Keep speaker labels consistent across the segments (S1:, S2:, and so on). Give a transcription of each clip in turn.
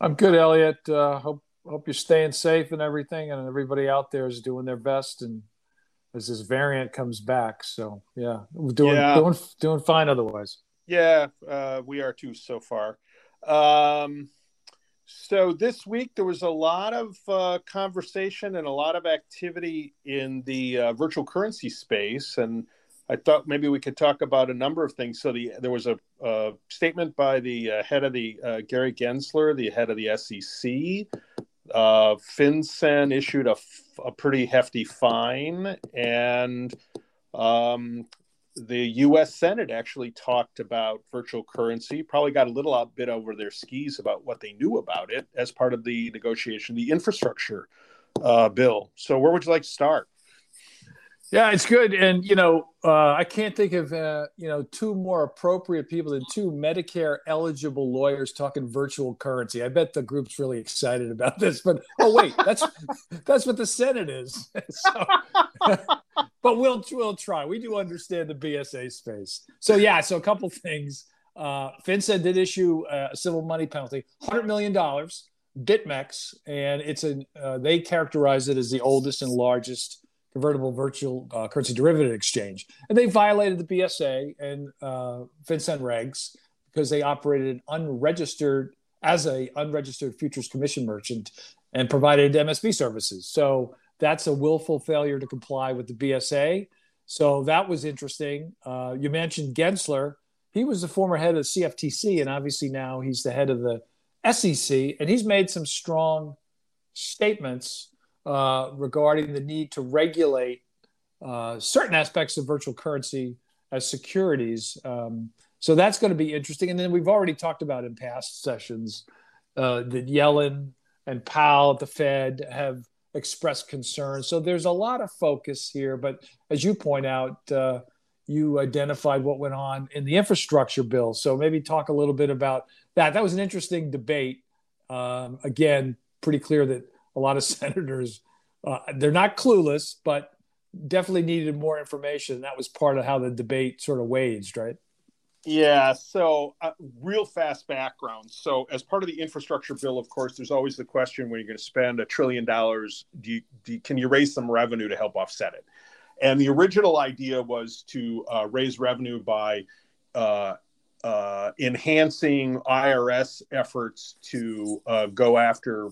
S1: I'm good, Elliot. Uh, hope hope you're staying safe and everything, and everybody out there is doing their best. And as this variant comes back, so yeah, we're doing yeah. doing doing fine otherwise.
S2: Yeah, uh, we are too so far. Um, so this week there was a lot of uh, conversation and a lot of activity in the uh, virtual currency space, and I thought maybe we could talk about a number of things. So the there was a, a statement by the uh, head of the uh, Gary Gensler, the head of the SEC. Uh, FinCEN issued a, a pretty hefty fine, and um, the U.S. Senate actually talked about virtual currency. Probably got a little bit over their skis about what they knew about it as part of the negotiation, the infrastructure uh, bill. So, where would you like to start?
S1: Yeah, it's good, and you know, uh, I can't think of uh, you know two more appropriate people than two Medicare eligible lawyers talking virtual currency. I bet the group's really excited about this. But oh wait, that's that's what the Senate is. so, but we'll we'll try. We do understand the BSA space. So yeah, so a couple things. Uh, FinCEN did issue a civil money penalty, hundred million dollars. BitMEX, and it's a uh, they characterize it as the oldest and largest convertible virtual uh, currency derivative exchange. And they violated the BSA and uh, FinCEN regs because they operated unregistered as a unregistered futures commission merchant and provided MSB services. So that's a willful failure to comply with the BSA. So that was interesting. Uh, you mentioned Gensler. He was the former head of the CFTC, and obviously now he's the head of the SEC, and he's made some strong statements uh, regarding the need to regulate uh, certain aspects of virtual currency as securities. Um, so that's going to be interesting. And then we've already talked about in past sessions uh, that Yellen and Powell at the Fed have expressed concern. So there's a lot of focus here. But as you point out, uh, you identified what went on in the infrastructure bill. So maybe talk a little bit about that. That was an interesting debate. Um, again, pretty clear that a lot of senators uh, they're not clueless, but definitely needed more information. That was part of how the debate sort of waged, right?
S2: Yeah. So, uh, real fast background. So, as part of the infrastructure bill, of course, there's always the question when you're going to spend a trillion dollars, do you, do you, can you raise some revenue to help offset it? And the original idea was to uh, raise revenue by uh, uh enhancing IRS efforts to uh, go after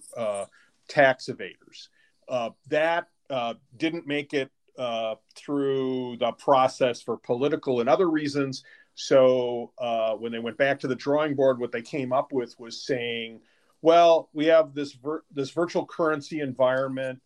S2: tax evaders. Uh, that uh, didn't make it uh, through the process for political and other reasons. So uh, when they went back to the drawing board, what they came up with was saying, "Well, we have this vir- this virtual currency environment,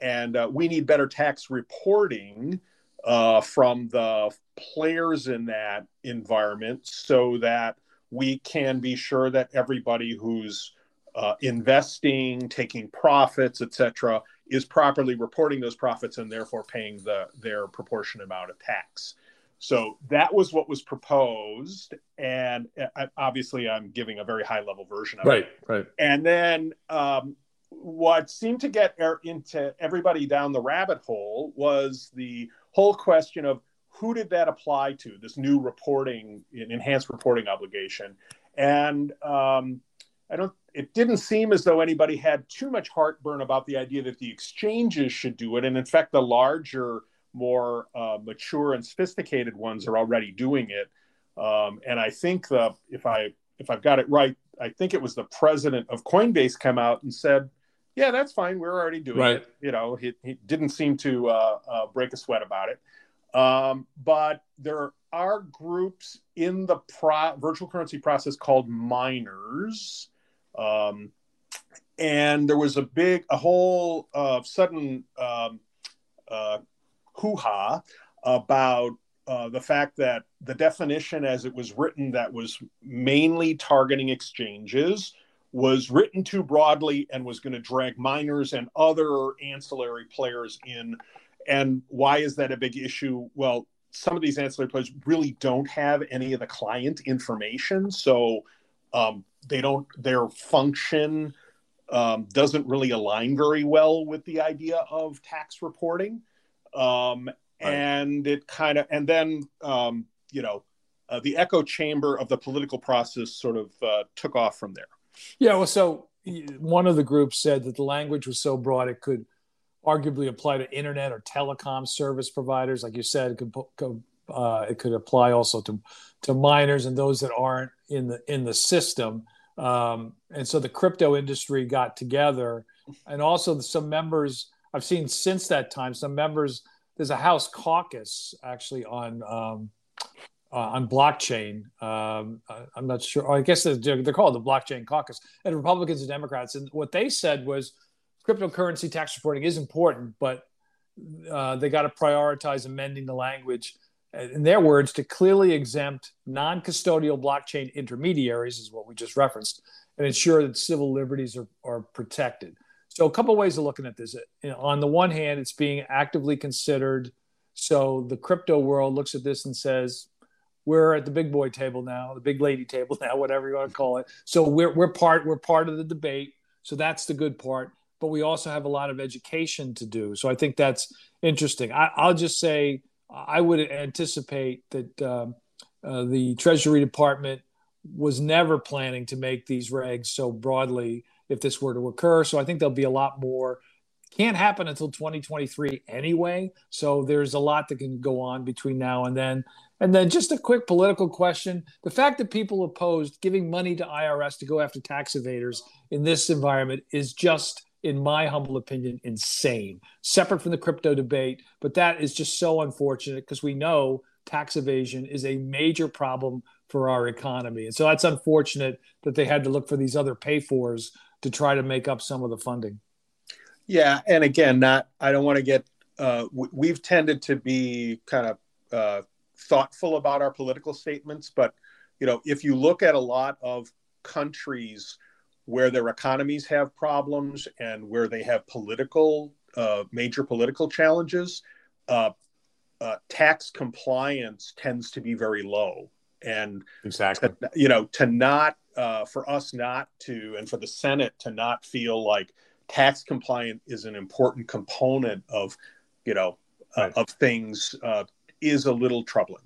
S2: and uh, we need better tax reporting." Uh, from the players in that environment so that we can be sure that everybody who's uh, investing, taking profits, etc., is properly reporting those profits and therefore paying the their proportionate amount of tax. So that was what was proposed, and uh, obviously, I'm giving a very high level version of
S1: right,
S2: it.
S1: Right, right.
S2: And then um, what seemed to get er, into everybody down the rabbit hole was the whole question of who did that apply to? This new reporting, enhanced reporting obligation, and um, I don't it didn't seem as though anybody had too much heartburn about the idea that the exchanges should do it. And in fact, the larger, more uh, mature and sophisticated ones are already doing it. Um, and I think the if I if I've got it right, I think it was the president of Coinbase come out and said, "Yeah, that's fine. We're already doing right. it." You know, he, he didn't seem to uh, uh, break a sweat about it. Um, but there are groups in the pro- virtual currency process called miners um, and there was a big, a whole uh, sudden um, uh, hoo ha about uh, the fact that the definition as it was written, that was mainly targeting exchanges, was written too broadly and was going to drag miners and other ancillary players in. And why is that a big issue? Well, some of these ancillary players really don't have any of the client information. So um, they don't their function um, doesn't really align very well with the idea of tax reporting um, right. and it kind of and then um, you know uh, the echo chamber of the political process sort of uh, took off from there
S1: yeah well so one of the groups said that the language was so broad it could arguably apply to internet or telecom service providers. Like you said, it could, uh, it could apply also to to miners and those that aren't in the in the system. Um, and so the crypto industry got together, and also some members I've seen since that time. Some members there's a House caucus actually on um, uh, on blockchain. Um, I'm not sure. I guess they're, they're, called the blockchain caucus, and Republicans and Democrats. And what they said was cryptocurrency tax reporting is important, but uh, they got to prioritize amending the language, in their words, to clearly exempt non-custodial blockchain intermediaries, is what we just referenced, and ensure that civil liberties are, are protected. So, a couple ways of looking at this. On the one hand, it's being actively considered. So, the crypto world looks at this and says, we're at the big boy table now, the big lady table now, whatever you want to call it. So we're we're part we're part of the debate. So that's the good part. But we also have a lot of education to do. So I think that's interesting. I, will just say I would anticipate that um, uh, the Treasury Department was never planning to make these regs so broadly if this were to occur. So I think there'll be a lot more. Can't happen until 2023 anyway. So there's a lot that can go on between now and then. And then just a quick political question. The fact that people opposed giving money to IRS to go after tax evaders in this environment is just, in my humble opinion, insane. Separate from the crypto debate, but that is just so unfortunate because we know tax evasion is a major problem for our economy. And so that's unfortunate that they had to look for these other pay fors to try to make up some of the funding.
S2: Yeah, and again, not I don't want to get uh, we've tended to be kind of uh, thoughtful about our political statements, but you know, if you look at a lot of countries where their economies have problems and where they have political uh, major political challenges, uh, uh, tax compliance tends to be very low. And
S1: exactly,
S2: to, you know, to not uh, for us not to, and for the Senate to not feel like tax compliance is an important component of, you know, uh, right. of things uh, is a little troubling.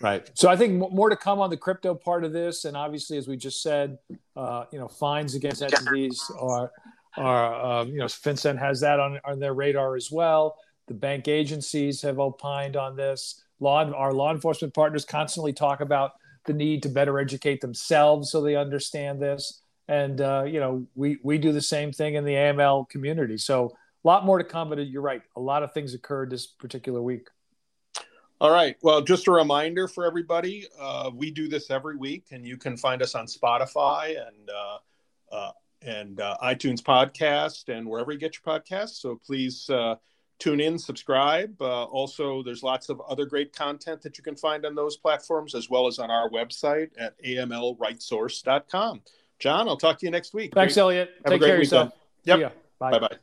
S1: Right. So I think more to come on the crypto part of this, and obviously, as we just said, uh, you know, fines against entities are are um, you know, FinCEN has that on on their radar as well. The bank agencies have opined on this. Law, our law enforcement partners constantly talk about the need to better educate themselves so they understand this. And uh, you know, we we do the same thing in the AML community. So a lot more to come, but you're right. A lot of things occurred this particular week.
S2: All right. Well, just a reminder for everybody uh, we do this every week, and you can find us on Spotify and uh, uh, and uh, iTunes podcast and wherever you get your podcasts. So please uh, tune in, subscribe. Uh, also, there's lots of other great content that you can find on those platforms, as well as on our website at amlrightsource.com. John, I'll talk to you next week.
S1: Thanks, great. Elliot. Have Take care of yourself.
S2: Yep. Bye bye.